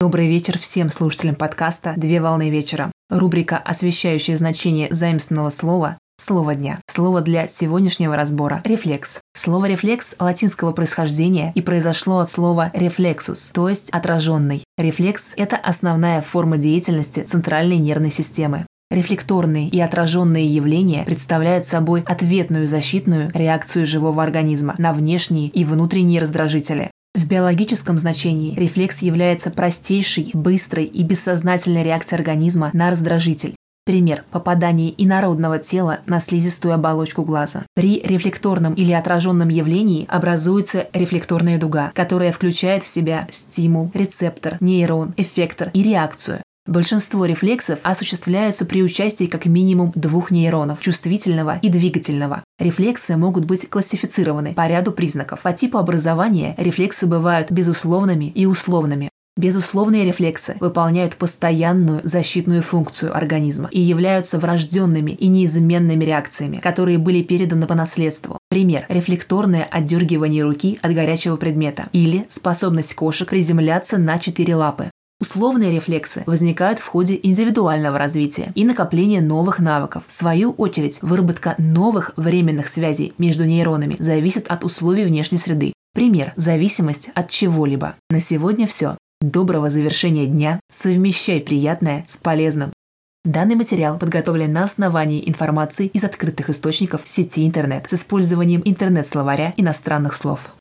Добрый вечер всем слушателям подкаста «Две волны вечера». Рубрика, освещающая значение заимственного слова Слово дня. Слово для сегодняшнего разбора – рефлекс. Слово «рефлекс» латинского происхождения и произошло от слова «рефлексус», то есть «отраженный». Рефлекс – это основная форма деятельности центральной нервной системы. Рефлекторные и отраженные явления представляют собой ответную защитную реакцию живого организма на внешние и внутренние раздражители. В биологическом значении рефлекс является простейшей, быстрой и бессознательной реакцией организма на раздражитель. Пример – попадание инородного тела на слизистую оболочку глаза. При рефлекторном или отраженном явлении образуется рефлекторная дуга, которая включает в себя стимул, рецептор, нейрон, эффектор и реакцию. Большинство рефлексов осуществляются при участии как минимум двух нейронов – чувствительного и двигательного. Рефлексы могут быть классифицированы по ряду признаков. По типу образования рефлексы бывают безусловными и условными. Безусловные рефлексы выполняют постоянную защитную функцию организма и являются врожденными и неизменными реакциями, которые были переданы по наследству. Пример – рефлекторное отдергивание руки от горячего предмета или способность кошек приземляться на четыре лапы. Условные рефлексы возникают в ходе индивидуального развития и накопления новых навыков. В свою очередь, выработка новых временных связей между нейронами зависит от условий внешней среды. Пример – зависимость от чего-либо. На сегодня все. Доброго завершения дня. Совмещай приятное с полезным. Данный материал подготовлен на основании информации из открытых источников сети интернет с использованием интернет-словаря иностранных слов.